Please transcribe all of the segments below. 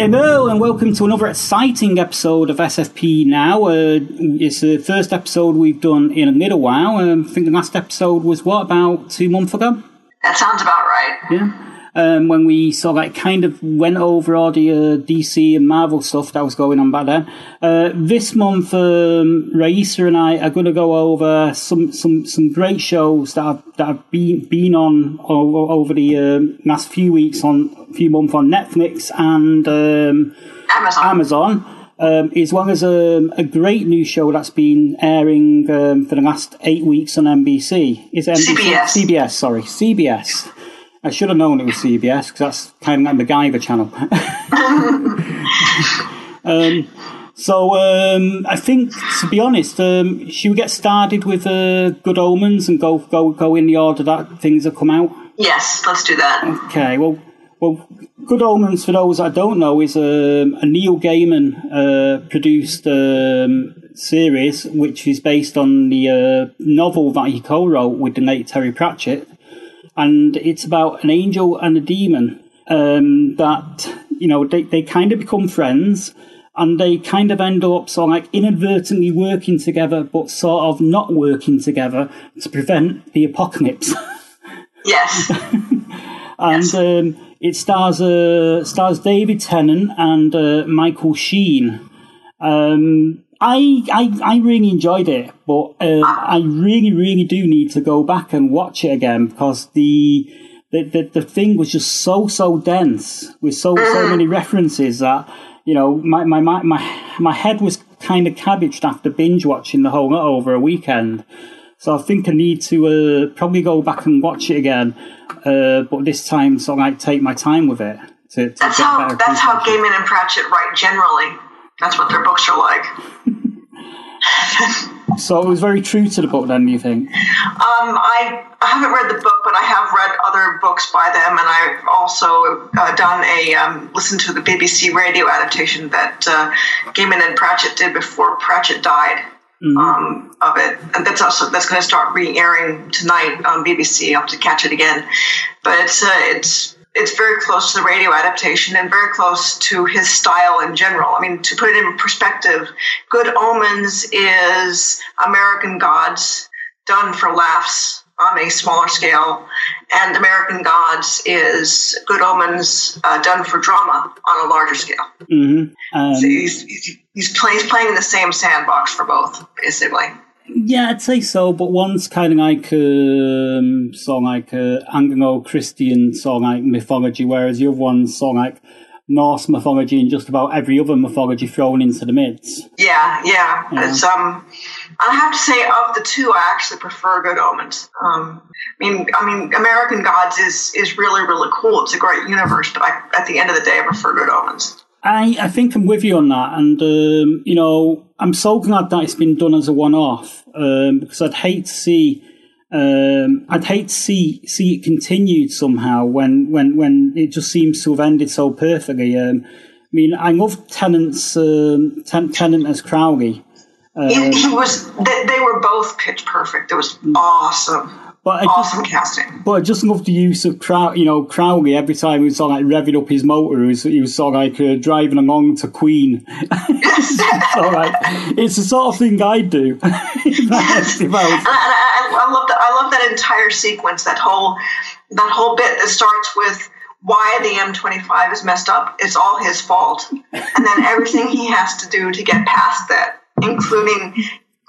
Hello and welcome to another exciting episode of SFP Now. Uh, it's the first episode we've done in a little while. Um, I think the last episode was what about two months ago? That sounds about right. Yeah. Um, when we saw like kind of went over all the uh, DC and Marvel stuff that was going on back then. Uh, this month, um, Raisa and I are going to go over some, some, some great shows that have, that have been been on over, over the um last few weeks on few months on Netflix and um, Amazon. Amazon. Um, as well as um, a great new show that's been airing um, for the last eight weeks on NBC. Is NBC? CBS. CBS, sorry, CBS. I should have known it was CBS because that's kind of like MacGyver channel. um, so um, I think, to be honest, um, should we get started with uh, Good Omens and go go go in the order that things have come out? Yes, let's do that. Okay, well, well, Good Omens, for those that don't know, is um, a Neil Gaiman uh, produced um, series which is based on the uh, novel that he co-wrote with the late Terry Pratchett, and it's about an angel and a demon um, that you know they, they kind of become friends. And they kind of end up sort of like inadvertently working together, but sort of not working together to prevent the apocalypse. Yes. and um, it stars uh, stars David Tennant and uh, Michael Sheen. Um, I, I I really enjoyed it, but uh, I really really do need to go back and watch it again because the the, the, the thing was just so so dense with so so many references that you know my my my my, my head was kind of cabbaged after binge watching the whole lot over a weekend. So I think I need to uh, probably go back and watch it again, uh, but this time sort of like take my time with it. To, to That's get how that's how. Gaiman and Pratchett write generally. That's what their books are like. So it was very true to the book, then. Do you think? Um, I, I haven't read the book, but I have read other books by them, and I've also uh, done a um, listened to the BBC radio adaptation that uh, Gaiman and Pratchett did before Pratchett died. Um, of it, and that's also that's going to start re-airing tonight on BBC. I'll have to catch it again, but it's uh, it's it's very close to the radio adaptation and very close to his style in general. I mean, to put it in perspective, Good Omens is American Gods done for laughs on a smaller scale, and American Gods is Good Omens uh, done for drama on a larger scale. Mm-hmm. Um, So he's, he's, he's, play, he's playing in the same sandbox for both, basically. Yeah, I'd say so. But one's kind of like um, of like uh, Anglo-Christian song like mythology, whereas the other one's song like Norse mythology and just about every other mythology thrown into the mix. Yeah, yeah. Yeah. It's um, I have to say, of the two, I actually prefer Good Omens. Um, I mean, I mean, American Gods is is really really cool. It's a great universe, but I, at the end of the day, I prefer Good Omens. I, I think I'm with you on that, and um, you know I'm so glad that it's been done as a one-off um, because I'd hate to see um, I'd hate to see see it continued somehow when when when it just seems to have ended so perfectly. Um, I mean, I love Tennant's um, Ten- Tennant as Crowley, he, he was. They, they were both pitch perfect. It was awesome, but I just casting. But I just love the use of Crow, you know, Crowley every time he was sort of like revving up his motor. He was, he was sort of like uh, driving along to Queen. like, it's the sort of thing I'd do. I I I, I, I love that. I love that entire sequence. That whole that whole bit that starts with why the M25 is messed up. It's all his fault, and then everything he has to do to get past that, including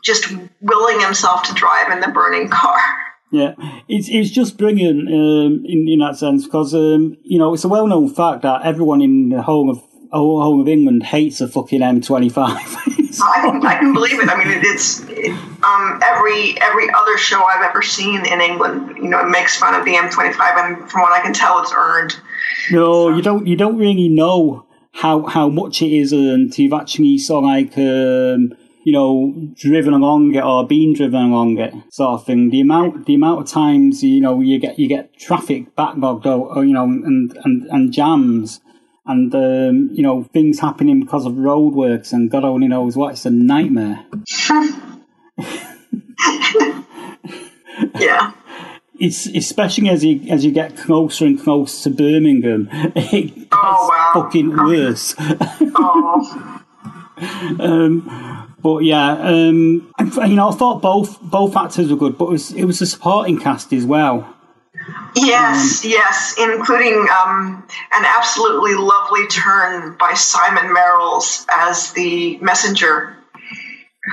just willing himself to drive in the burning car. Yeah, it's it's just brilliant um, in in that sense because um, you know it's a well known fact that everyone in the whole of whole of England hates a fucking M25. I can, believe it. I mean, it, it's it, um, every every other show I've ever seen in England, you know, it makes fun of the M25, and from what I can tell, it's earned. no, you don't you don't really know how how much it is earned. You've actually of like um, you know driven along it or being driven along it sort of thing. The amount the amount of times you know you get you get traffic backlogged or, or you know and and and jams. And um, you know things happening because of roadworks, and God only knows what. It's a nightmare. Yeah. it's especially as you as you get closer and closer to Birmingham, it gets Oh, wow. fucking worse. Oh, but yeah, um, I- you know, I thought both both actors were good, but it was it was the supporting cast as well. yes, yes, including um, an absolutely lovely turn by Simon Merrells as the messenger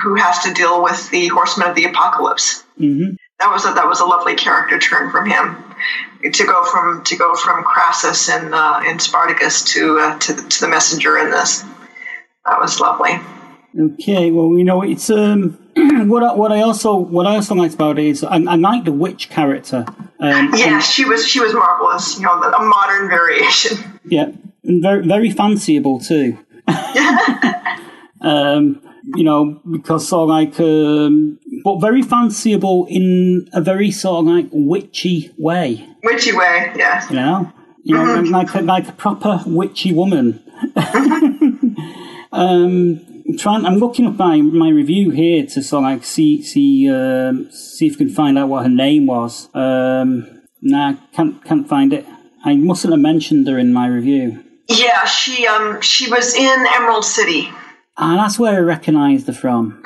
who has to deal with the Horsemen of the Apocalypse. hmm That was a, that was a lovely character turn from him to go from to go from Crassus and uh, and Spartacus to uh, to the, to the messenger in this. That was lovely. Okay, well, you know, it's um, what I, what I also what I also liked about it is I, I like the witch character. Um, Yeah, she was she was marvelous. You know, a modern variation. Yeah, and very very fanciable too. um, you know, because sort of like, um, but very fanciable in a very sort of like witchy way. Witchy way, yes. You know, you know, like a, like a proper witchy woman. um, I'm trying. I'm looking up my, my review here to sort of like see see um, see if we can find out what her name was. Um, nah, can't can't find it. I mustn't have mentioned her in my review. Yeah, she um she was in Emerald City. Ah, that's where I recognised her from.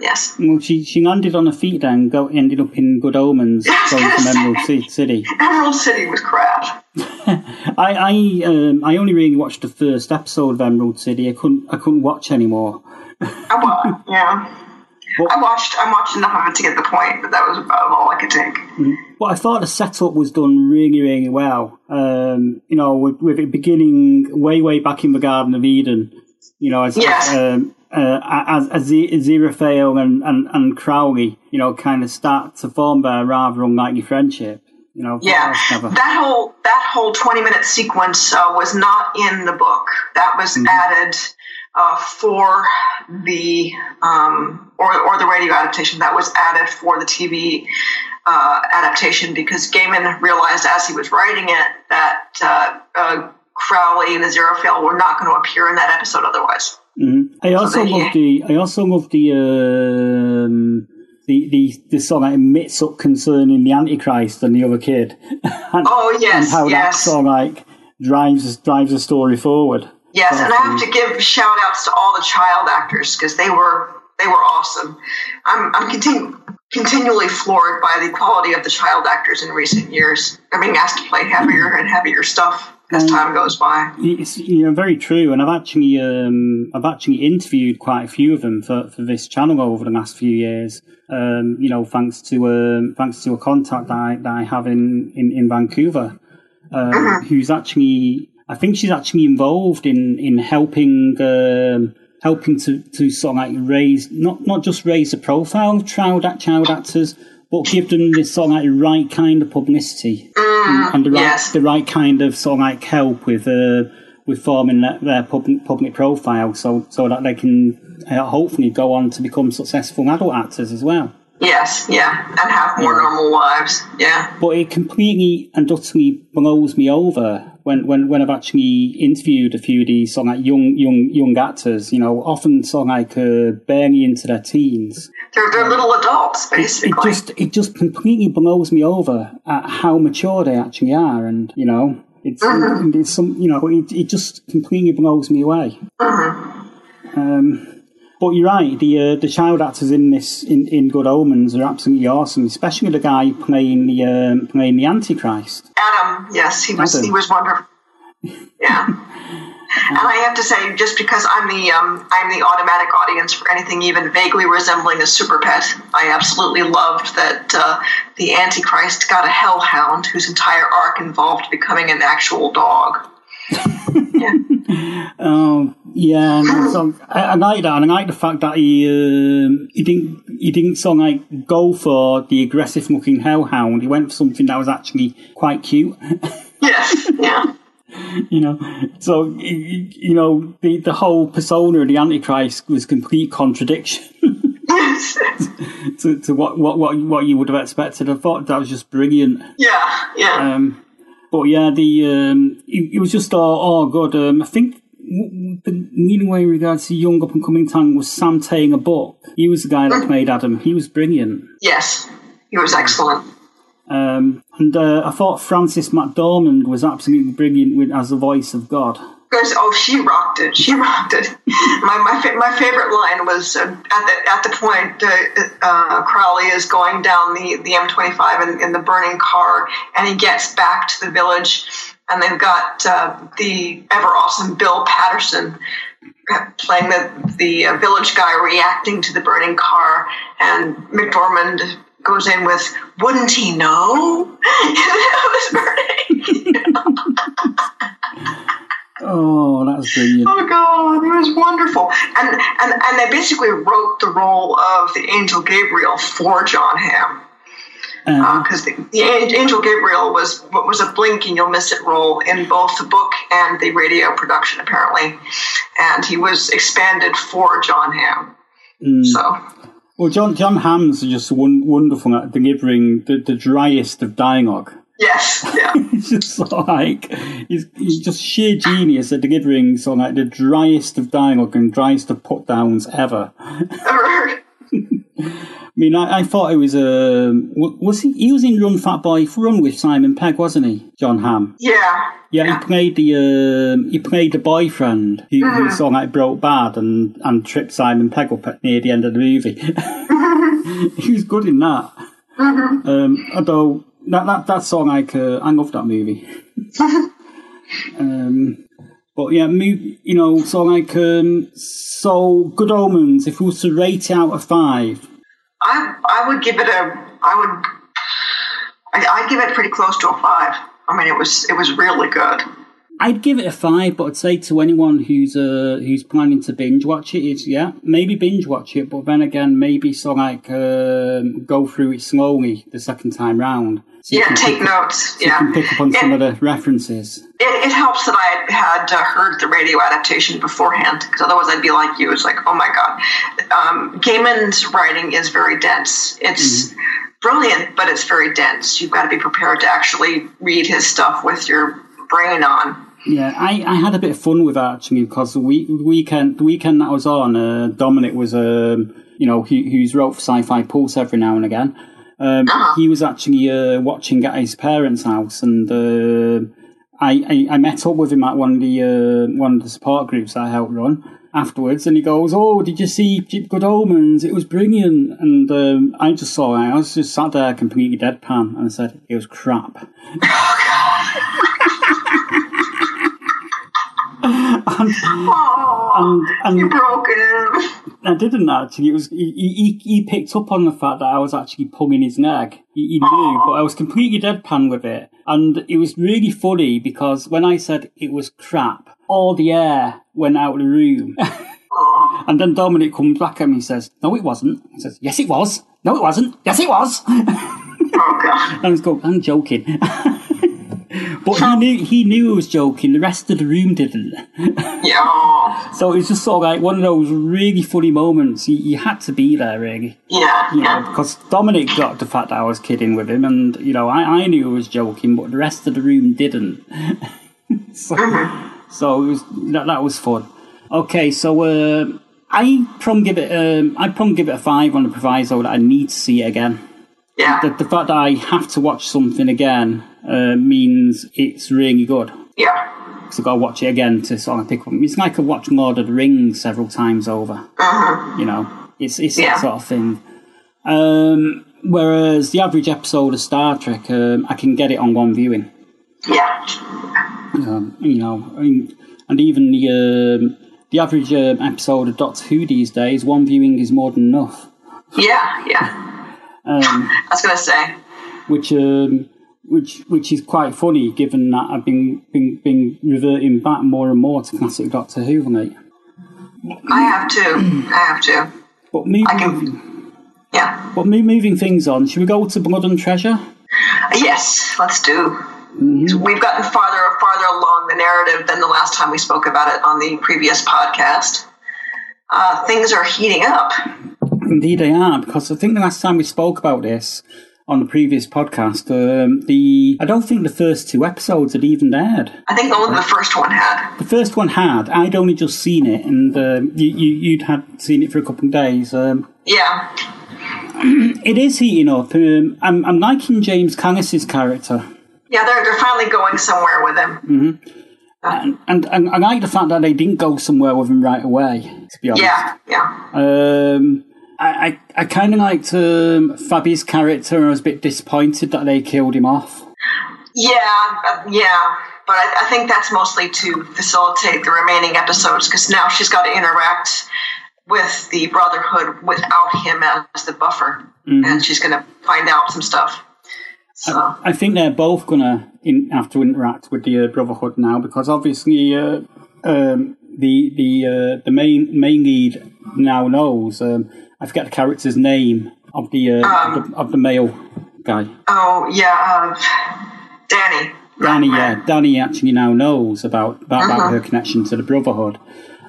Yes. Well, she she landed on her feet and go, ended up in Good Omens, going from yes. Emerald City. Emerald City was crap. I I um, I only really watched the first episode of Emerald City. I couldn't I couldn't watch anymore. I wa- yeah. Well- I watched I watched enough of it to get the point, but that was about all I could take. But I thought the setup was done really really well. Um, you know, with, with it beginning way way back in the Garden of Eden. You know, as Yes. um, uh, as as Aziraphale and, and and Crowley, you know, kind of start to form their rather unlikely friendship. You know, Yeah, that whole that whole twenty minute sequence uh, was not in the book. That was Mm-hmm. added uh, for the um, or or the radio adaptation. That was added for the TV uh, adaptation because Gaiman realized as he was writing it that uh, uh, Crowley and Aziraphale were not going to appear in that episode otherwise. I also then, love the. I also love the. Um, the, the, the of like mix up concerning the Antichrist and the other kid, and, Oh yes, and how that yes. sort of like drives drives the story forward. Yes, and I have to give shout outs to all the child actors because they were they were awesome. I'm I'm continu- continually floored by the quality of the child actors in recent years. They're being asked to play heavier and heavier stuff as time goes by. It's you know very true, and I've actually um, I've actually interviewed quite a few of them for, for this channel over the last few years. Um, you know, thanks to um, thanks to a contact that I, that I have in in, in Vancouver, um, who's actually I think she's actually involved in in helping um, helping to, to sort of like raise not not just raise the profile of child child actors, but give them this sort of like right kind of publicity and, and the right yes. the right kind of sort of like help with uh, with forming their, their public public profile, so so that they can uh, hopefully go on to become successful adult actors as well. Yes, yeah, and have more normal lives. Yeah, But it completely and utterly blows me over when, when, when I've actually interviewed a few of these sort of like young young young actors. You know, often sort of like uh, barely into their teens. they're they're little adults basically. It basically. just it just completely blows me over at how mature they actually are, and you know, it's it's some you know it, it just completely blows me away. Um, but you're right. The uh, the child actors in this in, in Good Omens are absolutely awesome, especially the guy playing the um, playing the Antichrist. Adam, yes, he was Adam. he was wonderful. Yeah, And I have to say, just because I'm the um, I'm the automatic audience for anything even vaguely resembling a super pet, I absolutely loved that uh, the Antichrist got a hellhound whose entire arc involved becoming an actual dog. yeah. Um, yeah, and so I, I like that, and I like the fact that he um, he didn't he didn't sort of like go for the aggressive looking hellhound. He went for something that was actually quite cute. Yes, yeah. you know, so you know the the whole persona of the Antichrist was complete contradiction to, to what, what what what you would have expected. I thought that was just brilliant. Yeah, yeah. Um, but yeah, the um, it, it was just oh, oh god. Um, I think the leading way in regards to young up and coming talent was Sam Taylor Buck. He was the guy that played Adam. He was brilliant. yes. He was excellent. Um, and uh, I thought Frances McDormand was absolutely brilliant with, as the voice of God. Because oh, she rocked it. She rocked it. My my fa- my favorite line was uh, at the at the point uh, uh, Crowley is going down the the M25 in, in the burning car, and he gets back to the village, and they've got uh, the ever awesome Bill Paterson uh, playing the the uh, village guy reacting to the burning car, and McDormand goes in with, "Wouldn't he know it was burning?" Oh, that was brilliant. Oh god, it was wonderful. And and and they basically wrote the role of the angel Gabriel for Jon Hamm Uh-huh. Uh, because the, the angel Gabriel was was a blink and you'll miss it role in both the book and the radio production apparently, and he was expanded for Jon Hamm. Mm. So well, John Jon Hamm's just won- wonderful uh, at delivering the, the driest of dialogue. yes, yeah. It's just like he's, he's just sheer genius at delivering sort of like the driest of dialogue and driest of put downs ever. I mean, I, I thought it was a was he? He was in Run Fat Boy Run with Simon Pegg, wasn't he? Jon Hamm. yeah. Yeah, he played the um, he played the boyfriend who, who sort of like broke bad and, and tripped Simon Pegg up at near the end of the movie. he was good in that. Um, although that that that's sort of like uh, I love that movie. um, but yeah, you know, so like um, so Good Omens. If we was to rate it out of five, I I would give it a I would I, I'd give it pretty close to a five. I mean, it was it was really good. I'd give it a five, but I'd say to anyone who's uh who's planning to binge watch it is yeah, maybe binge watch it, but then again, maybe so like um, go through it slowly the second time round. So Yeah, take pick up- notes. so you Yeah, can pick up on some of the references. it, it helps that I had uh, heard the radio adaptation beforehand, because otherwise I'd be like you. It's like, oh my god, um, Gaiman's writing is very dense. It's brilliant, but it's very dense. You've got to be prepared to actually read his stuff with your brain on. Yeah, I, I had a bit of fun with that actually because the week, weekend the weekend that I was on, uh, Dominic was um you know he, who's wrote for Sci-Fi Pulse every now and again. Um, He was actually uh, watching at his parents' house, and uh, I, I I met up with him at one of the uh, one of the support groups I helped run afterwards, and he goes, "Oh, did you see Good Omens? It was brilliant." And um, I just saw it. I was just sat there completely deadpan, and I said, "It was crap." Oh, And you broke it. I didn't actually. It was he, he, he picked up on the fact that I was actually pulling his neck. He, he knew, but I was completely deadpan with it, and it was really funny because when I said it was crap, all the air went out of the room. and then Dominic comes back at me and says, "No, it wasn't." He says, "Yes, it was. No, it wasn't. Yes, it was." Oh god. And I was going, "I'm joking." but he knew he knew I was joking. The rest of the room didn't. Yeah. So it was just sort of like one of those really funny moments. You, you had to be there, really. Yeah. you know, Yeah. because Dominic got the fact that I was kidding with him, and you know, I, I knew I was joking, but the rest of the room didn't. so, so it was that, that was fun. Okay, so uh, I probably give it um, I probably give it a five on the proviso that I need to see it again. Yeah. The, the fact that I have to watch something again uh, means it's really good. Yeah. So I've got to watch it again to sort of pick up. It's like I watched Lord of the Rings several times over. You know, it's it's Yeah. that sort of thing. Um, whereas the average episode of Star Trek, um, I can get it on one viewing. Yeah. Um, you know, I mean, and even the um, the average um, episode of Doctor Who these days, one viewing is more than enough. Yeah, yeah. Um, I was gonna say. which um, which which is quite funny, given that I've been been, been reverting back more and more to classic Doctor Who, mate. I have to. I have to. But moving, can. Yeah. but mo- moving things on, should we go to Blood and Treasure? Yes, let's do. We've gotten farther farther along the narrative than the last time we spoke about it on the previous podcast. Uh, things are heating up. Indeed, they are because I think the last time we spoke about this on the previous podcast, um, the I don't think the first two episodes had even aired. I think only the first one had. The first one had. I'd only just seen it, and um, you, you you'd had seen it for a couple of days. Um, Yeah. it is heating up. Um, I'm I'm liking James Callis's character. Yeah, they're, they're finally going somewhere with him. And, and and I like the fact that they didn't go somewhere with him right away. To be honest, Yeah, yeah. Um, I I, I kind of liked um, Fabi's character. and I was a bit disappointed that they killed him off. Yeah, uh, yeah. But I, I think that's mostly to facilitate the remaining episodes because now she's got to interact with the Brotherhood without him as the buffer. And she's going to find out some stuff. So, I think they're both gonna in, have to interact with the uh, Brotherhood now because obviously uh, um, the the uh, the main main lead now knows. Um, I forget the character's name of the, uh, of, the of the male guy. oh, yeah, uh, Danny. Danny, yeah. Danny actually now knows about about, about Uh-huh. her connection to the Brotherhood.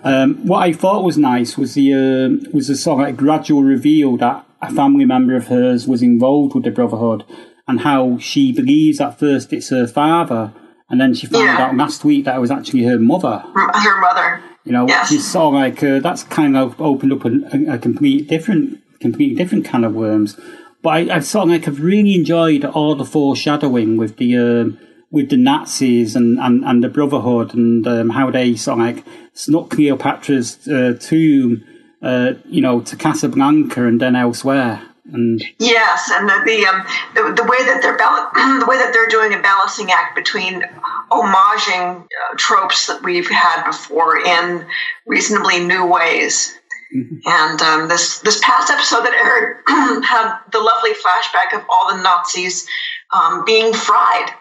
Um, what I thought was nice was the um was the sort of like gradual reveal that a family member of hers was involved with the Brotherhood, and how she believes at first it's her father, and then she found Yeah. out last week that it was actually her mother. Her mother. You know, Yes. which is sort of like uh, that's kind of opened up a, a, complete different, completely different kind of worms. But I, I sort of like have really enjoyed all the foreshadowing with the um, with the Nazis and, and, and the Brotherhood and um, how they sort of like snuck Cleopatra's uh, tomb, uh, you know, to Casablanca and then elsewhere. And Yes, and the the, um, the, the way that they're bal- the way that they're doing a balancing act between homaging uh, tropes that we've had before in reasonably new ways. And um, this this past episode that aired had the lovely flashback of all the Nazis um, being fried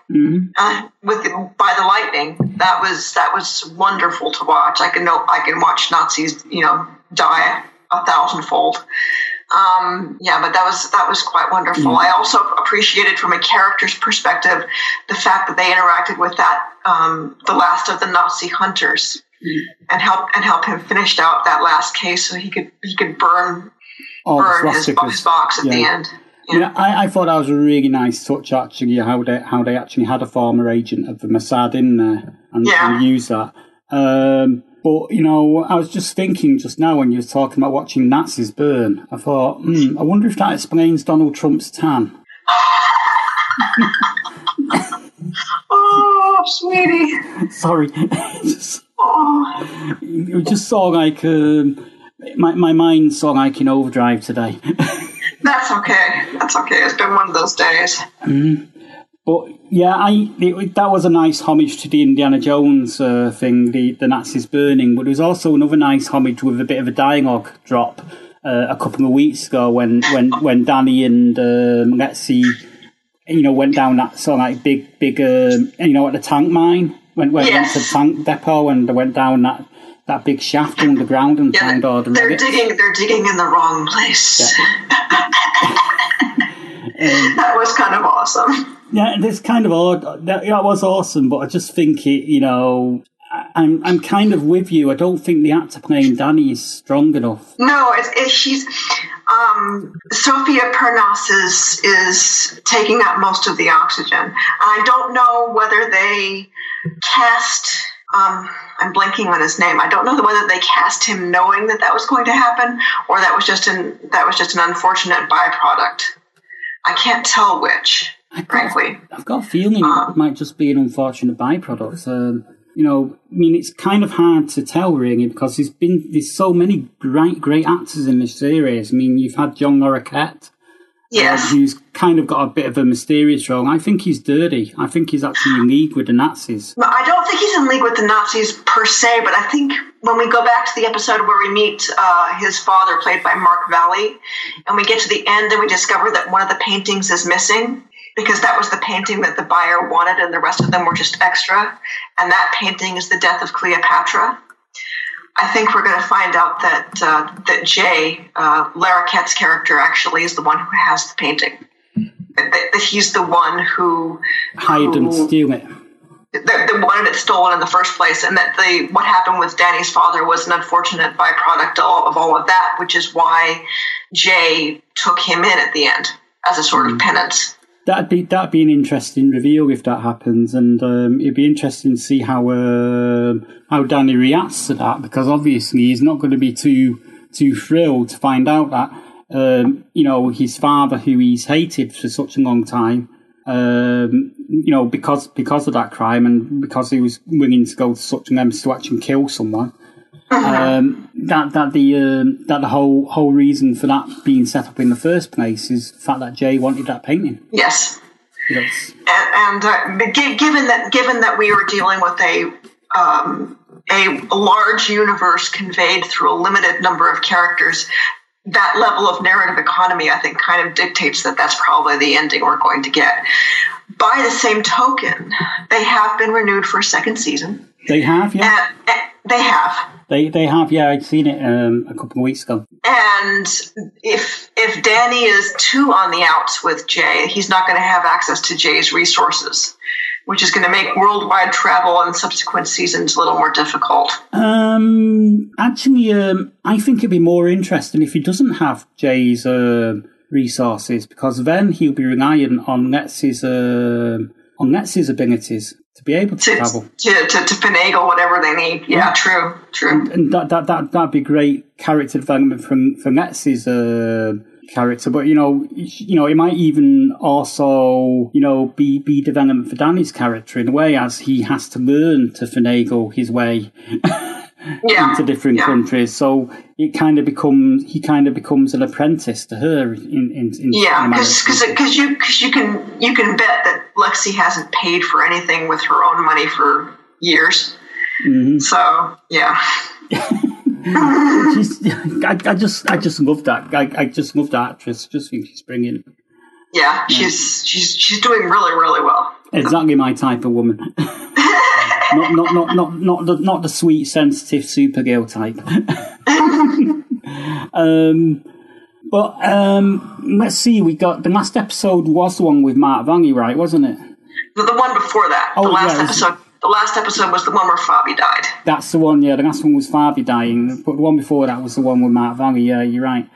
uh, with by the lightning. That was that was wonderful to watch. I can know I can watch Nazis, you know, die a thousandfold. Um, yeah, but that was that was quite wonderful. I also appreciated from a character's perspective the fact that they interacted with that um, the last of the Nazi hunters and help and help him finish out that last case so he could he could burn all burn his, his box at the Yeah. end. Yeah, I, I thought that was a really nice touch actually. How they how they actually had a former agent of the Mossad in there and, Yeah. and used that. Um, but you know, I was just thinking just now when you were talking about watching Nazis burn. I thought, hmm, I wonder if that explains Donald Trump's tan. Oh, sweetie. Sorry, just, Oh. it just saw like um, my my mind saw like in overdrive today. That's okay. That's okay. It's been one of those days. But yeah, I it, that was a nice homage to the Indiana Jones uh, thing, the the Nazis burning. But it was also another nice homage with a bit of a dying dialogue drop uh, a couple of weeks ago when when when Danny and um, Lexi, you know, went down that sort of like big big um, you know at the tank mine went went, Yes. went to the tank depot and they went down that that big shaft underground and Yeah, found all the they're relics. digging. They're digging in the wrong place. that was kind of awesome. Yeah, it's kind of odd. That, that was awesome, but I just think it. You know, I'm I'm kind of with you. I don't think the actor playing Danny is strong enough. No, it's, it's she's um, Sofia Pernas is taking up most of the oxygen. I don't know whether they cast. Um, I'm blanking on his name. I don't know whether they cast him knowing that that was going to happen, or that was just an that was just an unfortunate byproduct. I can't tell which, frankly. I've got a feeling it might just be an unfortunate byproduct. Um, you know, I mean, it's kind of hard to tell really because there's been there's so many great great actors in this series. I mean, you've had John Larroquette Yes. who's kind of got a bit of a mysterious role. I think he's dirty. I think he's actually in league with the Nazis. I don't think he's in league with the Nazis per se, but I think when we go back to the episode where we meet uh, his father, played by Mark Valley, and we get to the end and we discover that one of the paintings is missing because that was the painting that the buyer wanted and the rest of them were just extra. And that painting is the death of Cleopatra. I think we're going to find out that uh, that Jay, uh, Larroquette's character, actually is the one who has the painting. That, that he's the one who hide and steal it. That, the one that wanted it stolen in the first place, and that the what happened with Danny's father was an unfortunate byproduct of all of that, which is why Jay took him in at the end as a sort of hmm. penance that'd be that'd be an interesting reveal if that happens, and um, it'd be interesting to see how uh, how Danny reacts to that because obviously he's not going to be too too thrilled to find out that um, you know his father, who he's hated for such a long time, um, you know because because of that crime and because he was willing to go to such an lengths to actually kill someone. Um, that that the um, that the whole whole reason for that being set up in the first place is the fact that Jay wanted that painting. Yes. Yes. And, and uh, given that given that we were dealing with a um, a large universe conveyed through a limited number of characters, that level of narrative economy, I think, kind of dictates that that's probably the ending we're going to get. By the same token, they have been renewed for a second season. They have, yeah. And, and they have. They they have, yeah. I'd seen it um, a couple of weeks ago. And if if Danny is too on the outs with Jay, he's not going to have access to Jay's resources, which is going to make worldwide travel in subsequent seasons a little more difficult. Um, actually, um, I think it'd be more interesting if he doesn't have Jay's uh, resources, because then he'll be relying on Lex's uh, on Lex's abilities to be able to, to travel. To, to, to, finagle whatever they need. Yeah, yeah. true, true. And, and, that, that, that, that'd be great character development from, from Lex's uh, character. But, you know, you know, it might even also, you know, be, be development for Danny's character in a way as he has to learn to finagle his way. yeah. into different yeah. countries. So it kind of becomes he kind of becomes an apprentice to her in in, in yeah because because you because you can you can bet that Lexi hasn't paid for anything with her own money for years. Mm-hmm. So yeah. I, I, just I just love that I, I just love that actress. Just think she's brilliant. Yeah, she's she's she's doing really really well. Exactly my type of woman. not, not, not, not, not, the, not the sweet, sensitive Supergirl type. um, but um, let's see, we got the last episode was the one with Mark Vangi, right? Wasn't it? The, the one before that. Oh, the last yeah, episode. The last episode was the one where Fabi died. That's the one, yeah. The last one was Fabi dying, but the one before that was the one with Mark Vangi. Yeah, you're right.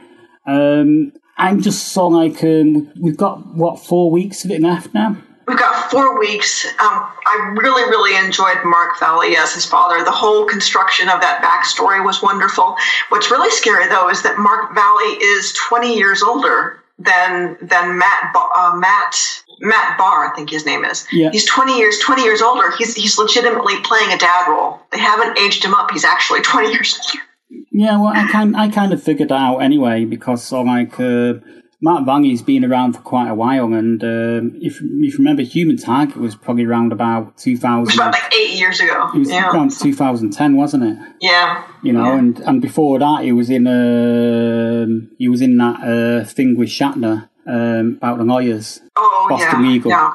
Um, I'm just so like um, we've got what four weeks of it left now. We've got four weeks. Um, I really, really enjoyed Mark Valley as his father. The whole construction of that backstory was wonderful. What's really scary, though, is that Mark Valley is 20 years older than than Matt uh, Matt Matt Barr, I think his name is. Yeah. He's 20 years 20 years older. He's he's legitimately playing a dad role. They haven't aged him up. He's actually 20 years older. Yeah, well, I kind I kind of figured out anyway because so like. Uh, Mark Valley's been around for quite a while, and um, if, if you remember, Human Target was probably around about 2000. It was about like eight years ago. It was yeah. around 2010, wasn't it? Yeah. You know, yeah. and, and before that, he was in uh, he was in that uh, thing with Shatner um, about the lawyers. Oh, Boston yeah. Legal. Yeah.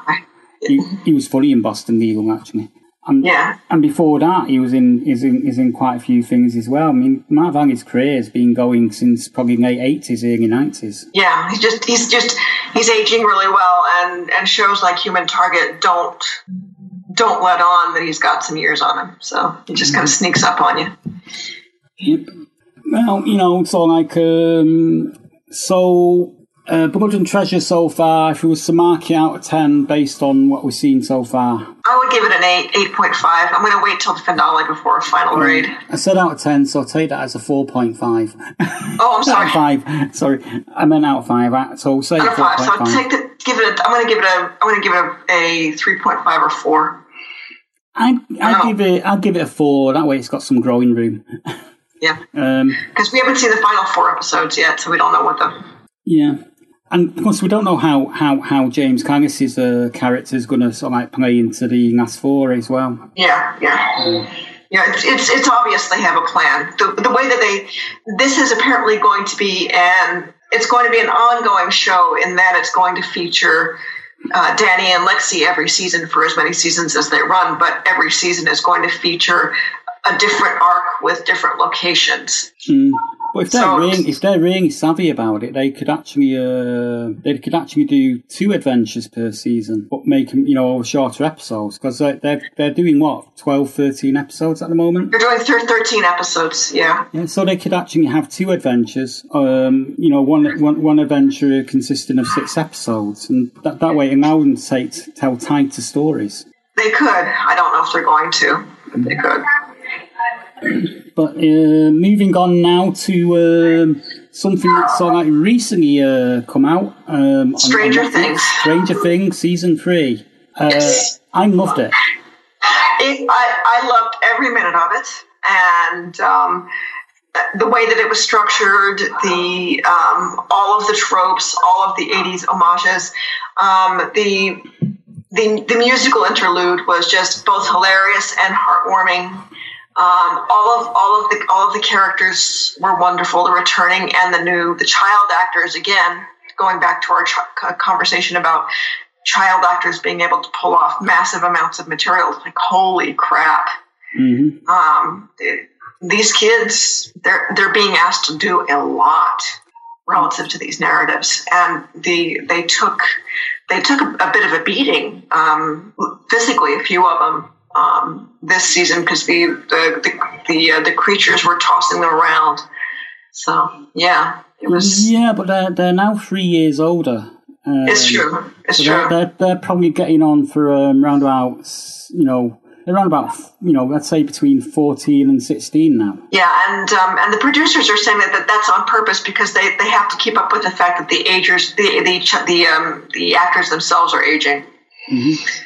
He, he was fully in Boston Legal, actually. And, yeah. And before that, he was in is in is in quite a few things as well. I mean, Mark Valley's career has been going since probably late eighties, early nineties. Yeah, he's just he's just he's aging really well, and and shows like Human Target don't don't let on that he's got some years on him. So he just kind of sneaks up on you. Yep. Well, you know, so like um, so uh, Blood and Treasure so far, if it was to mark it out of 10 based on what we've seen so far? I would give it an 8, 8.5. I'm going to wait till the finale before a final um, grade. I said out of 10, so I'll take that as a 4.5. Oh, I'm sorry. out of 5. Sorry, I meant out of 5. So say out of 5. So I'll take the, give it a, I'm going to give it a, I'm going to give it a, a 3.5 or 4. I, I'll give it, I'll give it a 4. That way it's got some growing room. Yeah. Because um, we haven't seen the final four episodes yet, so we don't know what the. Yeah. And of course, we don't know how how, how James Callis's uh, character is going to sort of like play into the last four as well. Yeah, yeah. Yeah, it's, it's it's obvious they have a plan. The, the way that they this is apparently going to be an it's going to be an ongoing show in that it's going to feature uh, Danny and Lexi every season for as many seasons as they run, but every season is going to feature a different arc with different locations. Mm. But if they're So- really, if they're really savvy about it, they could actually uh, they could actually do two adventures per season, but make them you know shorter episodes because they're, they're they're doing what 12, 13 episodes at the moment. You're doing thir- 13 episodes, yeah. Yeah, so they could actually have two adventures. Um, you know, one one one adventure consisting of six episodes, and that that way allow them to take, tell tighter stories. They could. I don't know if they're going to, but they could. But uh, moving on now to um, something that's sort of like recently uh, come out. Um, Stranger on. Things. Stranger Things season three. Uh, Yes. I loved it. it I, I loved every minute of it, and um, the way that it was structured, the um, all of the tropes, all of the '80s homages, um, the the the musical interlude was just both hilarious and heartwarming. Um, all of all of the all of the characters were wonderful. The returning and the new, the child actors again. Going back to our ch- conversation about child actors being able to pull off massive amounts of material, like holy crap! hmm Um, these kids, they're they're being asked to do a lot relative to these narratives, and the they took they took a, a bit of a beating um, physically. A few of them um, this season because the the the the, uh, the creatures were tossing them around. So yeah, it was. Yeah, but they're they're now three years older. Um, It's true. It's so true. they're, they're they're probably getting on for um, round about you know around about you know let's say between fourteen and sixteen now. Yeah, and um, and the producers are saying that, that that's on purpose because they, they have to keep up with the fact that the agers the the the um, the actors themselves are aging,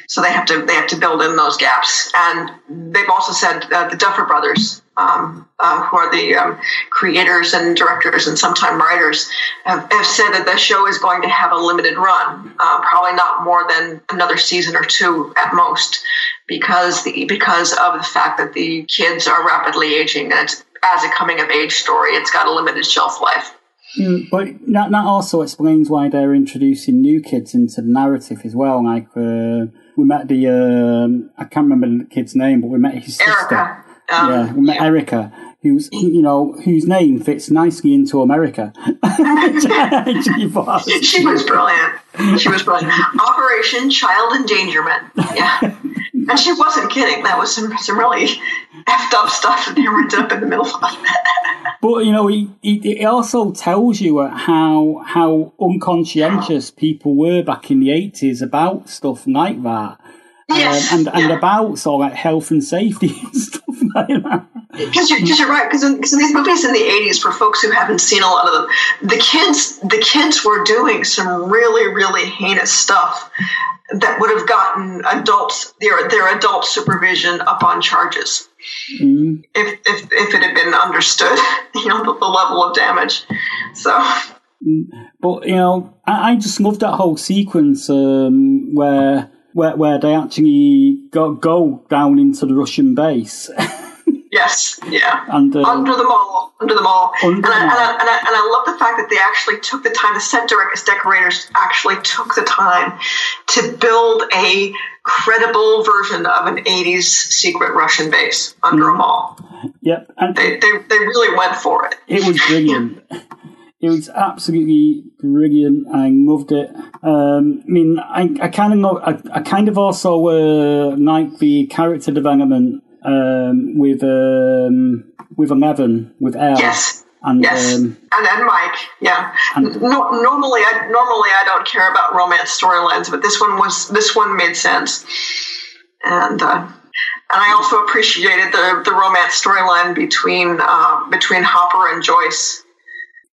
so they have to they have to build in those gaps. And they've also said uh, the Duffer Brothers, um, uh, who are the um, creators and directors and sometime writers, have, have said that the show is going to have a limited run, uh, probably not more than another season or two at most, because the because of the fact that the kids are rapidly aging and it's as a coming of age story, it's got a limited shelf life. Mm, but that, that also explains why they're introducing new kids into the narrative as well. Like uh, we met the um, I can't remember the kid's name, but we met his sister. Um, yeah, we met Erica, who's you know whose name fits nicely into America. She was. She was brilliant. She was brilliant. Operation Child Endangerment. Yeah. And she wasn't kidding. That was some, some really effed up stuff that they were up in the middle of. But you know, it, it, it also tells you how how unconscientious people were back in the eighties about stuff like that, Yes. um, and and yeah. about sort of like health and safety and stuff like that. Because you're, 'cause you're right. Because in, 'cause in these movies in the '80s, for folks who haven't seen a lot of them, the kids the kids were doing some really really heinous stuff that would have gotten adults their their adult supervision up on charges Mm. if if if it had been understood, you know, the, the level of damage. So But you know, I, I just love that whole sequence um, where where where they actually go go down into the Russian base yes, yeah. uh, under the mall, under the mall. Under and, I, and, I, and, I, and I love the fact that they actually took the time, the set direct- decorators actually took the time to build a credible version of an 80s secret Russian base under Mm-hmm. them all. yep, and They, they, they really went for it. It was brilliant. it was absolutely brilliant. I loved it. Um, I mean, I, I kind of know, I, I kind of also uh, like the character development um, with um, with Eleven with El. Yes. And Yes, um, and and Mike, yeah. and- no, normally, I normally I don't care about romance storylines, but this one was this one made sense, and uh, and I also appreciated the the romance storyline between uh, between Hopper and Joyce.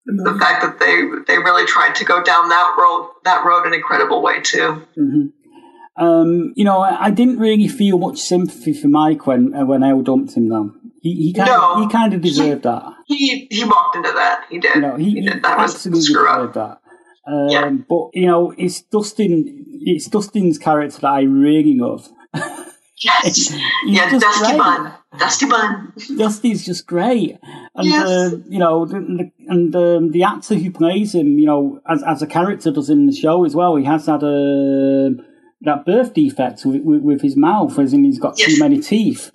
The fact that they they really tried to go down that road that road in a credible way too. Um, you know, I, I didn't really feel much sympathy for Mike when uh, when El dumped him. Though he he kind No. of he kind of deserved that. He he walked into that. He did. You know, he, he did. That was absolutely screw up. deserved that. Um, Yeah. But you know, it's Dustin. It's Dustin's character that I really love. Yes. Yeah, just Dusty great. Bun. Dusty Bun. Dusty's just great, and Yes. uh, you know, the, the, and um, the actor who plays him, you know, as as a character does in the show as well. He has had a that birth defect with, with, with his mouth, as in he's got Yes. too many teeth.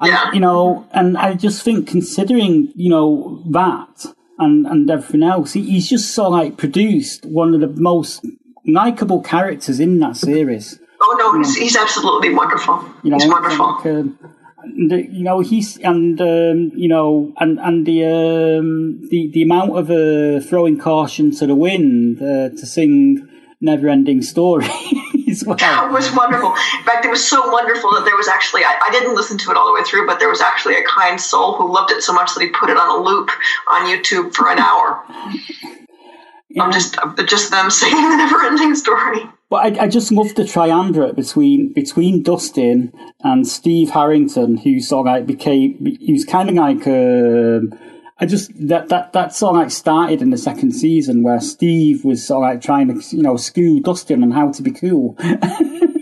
And, Yeah. You know, and I just think considering you know that and and everything else, he, he's just so like produced one of the most likable characters in that series. Oh no, he's, he's absolutely wonderful. You know, he's wonderful. like, um, and, uh, you know, he's and um, you know, and and the um, the the amount of uh, throwing caution to the wind uh, to sing "Never Ending Story" as well. It was wonderful. In fact, it was so wonderful that there was actually, I, I didn't listen to it all the way through, but there was actually a kind soul who loved it so much that he put it on a loop on YouTube for an hour. I'm just, just them singing the never ending story. But I, I just love the triumvirate between between Dustin and Steve Harrington, who sort of like became he was kind of like um, I just that that that sort of like started in the second season where Steve was sort of like trying to you know school Dustin on how to be cool.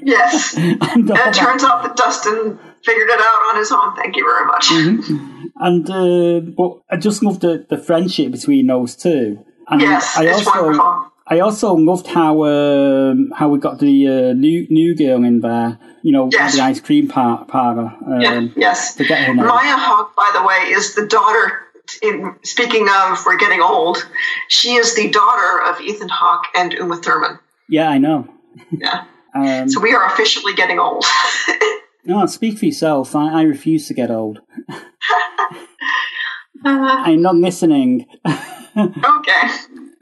Yes. and, And it that. turns out that Dustin figured it out on his own. Thank you very much. Mm-hmm. and uh, but I just love the, the friendship between those two. And Yes, I it's also wonderful. I also loved how um, how we got the uh, new new girl in there. You know, Yes. the ice cream par- parlor. Um, Yeah, yes. forget her name. Maya Hawke, by the way, is the daughter. In speaking of, we're getting old. She is the daughter of Ethan Hawke and Uma Thurman. Yeah, I know. Yeah. Um, So we are officially getting old. no, speak for yourself. I, I refuse to get old. I'm not listening. okay.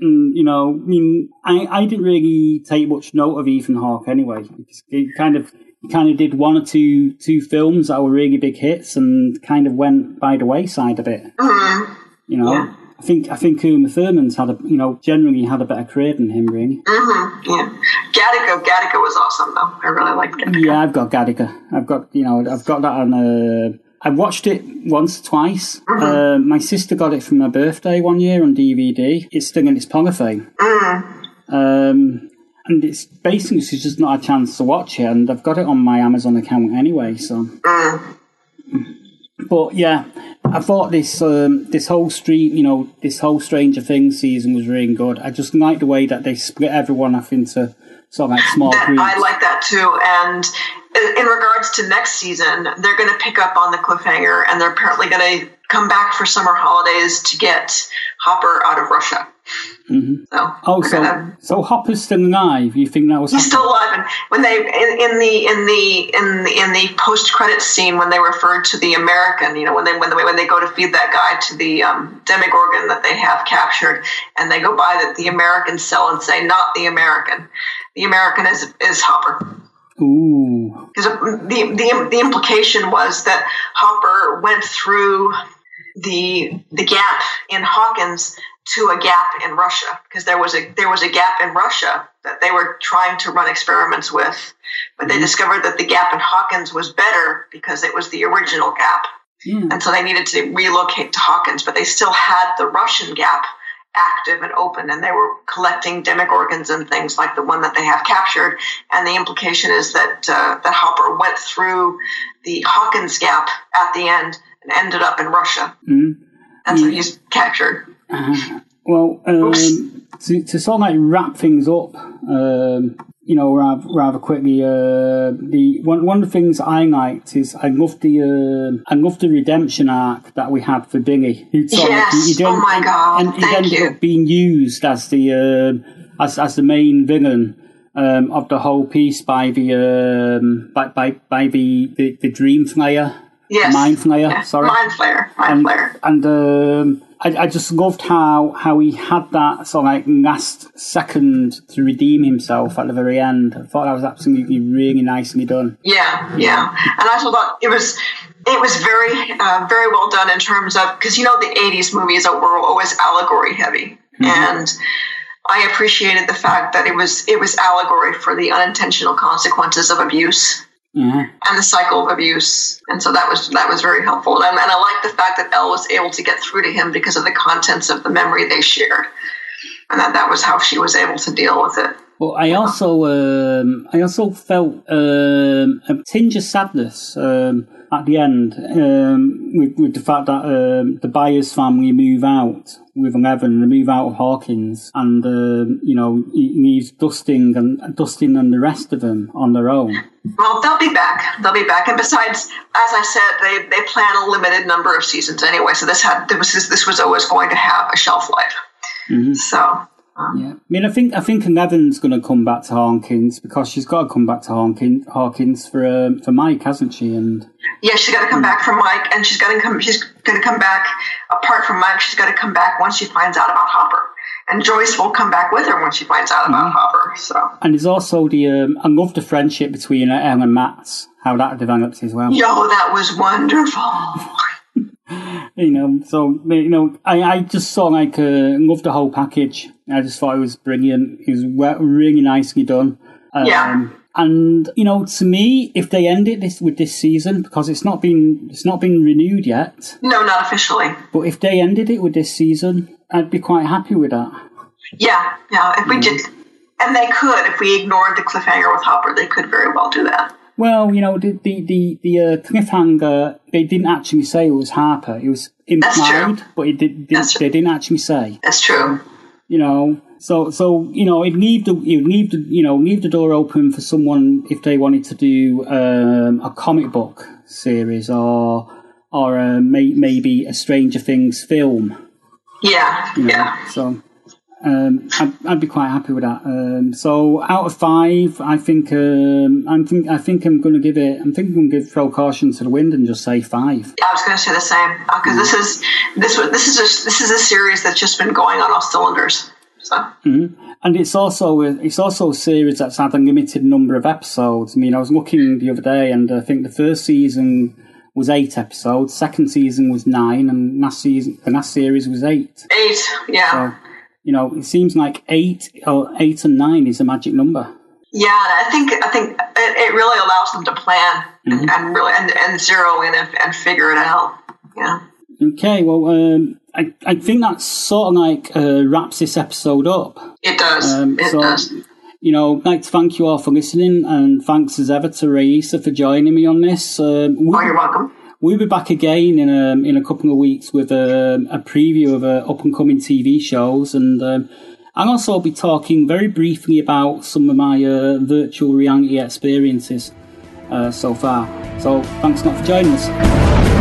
Mm, you know, I mean, I, I didn't really take much note of Ethan Hawke anyway. He kind of he kind of did one or two two films that were really big hits and kind of went by the wayside a bit. Mhm. You know, Yeah. I think I think Uma Thurman's had a you know generally had a better career than him really. Mhm. Yeah. Gattaca. Gattaca was awesome, though. I really liked Gattaca. Yeah, I've got Gattaca. I've got you know I've got that on. Uh, I watched it once, twice. Uh, my sister got it for my birthday one year on DVD. It's still in its polyphone. Um, and it's basically she's just not a chance to watch it, and I've got it on my Amazon account anyway. So, but yeah, I thought this um, this whole street, you know, this whole Stranger Things season was really good. I just like the way that they split everyone up into sort of like small That, groups. I like that too. And in regards to next season, they're going to pick up on the cliffhanger, and they're apparently going to come back for summer holidays to get Hopper out of Russia. Mhm. So, Oh, so gonna- so Hopper's still alive? You think that was? He's still alive, and when they in, in the in the in the in the post credit scene when they referred to the American, you know, when they when they when they go to feed that guy to the um, Demogorgon that they have captured, and they go by the, the American cell and say, "Not the American, the American is is Hopper." Ooh. Because the, the the implication was that Hopper went through the the gap in Hawkins to a gap in Russia because there was a there was a gap in Russia that they were trying to run experiments with, but they discovered that the gap in Hawkins was better because it was the original gap, Yeah. and so they needed to relocate to Hawkins, but they still had the Russian gap active and open, and they were collecting demogorgons and things like the one that they have captured. And the implication is that uh, that Hopper went through the Hawkins gap at the end and ended up in Russia, Mm. and so he's captured. Uh, well, um, to, to sort of like wrap things up, um, you know, rather, rather quickly, uh, the one one of the things I liked is I loved the uh, I loved the redemption arc that we had for Billy. Who sort of Yes. he- he Oh my God. and he Thank ended you. up being used as the uh, as as the main villain. Um, of the whole piece by the um, by, by by the, the the Dream Flayer, Yes, Mind Flayer. Yeah. Sorry, Mind Flayer, Mind and, Flayer. and um, I, I just loved how how he had that sort of like last second to redeem himself at the very end. I thought that was absolutely really nicely done. Yeah, yeah, and I thought it was it was very uh, very well done in terms of because you know the '80s movies were always allegory heavy, and I appreciated the fact that it was it was allegory for the unintentional consequences of abuse Yeah, and the cycle of abuse, and so that was that was very helpful. And, and I like the fact that El was able to get through to him because of the contents of the memory they shared. and that that was how she was able to deal with it. But I also, um, I also felt um, a tinge of sadness um, at the end um, with, with the fact that um, the Byers family move out with Eleven, they move out of Hawkins, and um, you know he leaves Dustin and Dustin and the rest of them on their own. Well, they'll be back. They'll be back. And besides, as I said, they, they plan a limited number of seasons anyway. So this had this was this was always going to have a shelf life. Mhm. So Yeah, I mean, I think I think Eleven's going to come back to Hawkins because she's got to come back to Hawkins, Hawkins for um, for Mike, hasn't she? And yeah, she's got to come back from Mike, and she's got to come. She's going to come back apart from Mike. She's got to come back once she finds out about Hopper, and Joyce will come back with her when she finds out about Hopper. So and there's also the um, I love the friendship between El and Matt, how that develops as well. yo, that was wonderful. You know, so you know, I, I just saw like uh, loved the whole package. I just thought it was brilliant. It was really nicely done. Um, Yeah. And you know, to me, if they end it this with this season, because it's not been it's not been renewed yet, No, not officially. but if they ended it with this season, I'd be quite happy with that. Yeah, yeah. If we did, and they could, if we ignored the cliffhanger with Hopper, they could very well do that. Well, you know, the the the, the uh, cliffhanger they didn't actually say it was Hopper. It was implied, but it did, did, they didn't actually say. That's true. You know, so so you know, it leave the you leave the you know leave the door open for someone if they wanted to do um, a comic book series or or uh, may, maybe a Stranger Things film. Yeah, you know. yeah. So um, I'd, I'd be quite happy with that. Um, so out of five, I think um, I'm think I think I'm going to give it. I'm thinking I'm going to give throw caution to the wind and just say five. I was going to say the same because this is this this is a, this is a series that's just been going on all cylinders. So Mm-hmm. And it's also a, it's also a series that's had a limited number of episodes. I mean, I was looking the other day, and I think the first season was eight episodes, second season was nine, and last season the last series was eight. eight, yeah, So you know, it seems like eight or eight and nine is a magic number. yeah. I think I think it, it really allows them to plan and, and really and, and zero in and, and figure it out. Yeah. Okay, well, um, I, I think that sort of like uh, wraps this episode up. It does. Um, it so, does. you know, I'd like to thank you all for listening, and thanks as ever to Raisa for joining me on this. Um, Oh, you're welcome. We'll be back again in um, in a couple of weeks with um, a preview of uh, up and coming TV shows, and um, I'll also be talking very briefly about some of my uh, virtual reality experiences uh, so far. So, thanks a lot for joining us.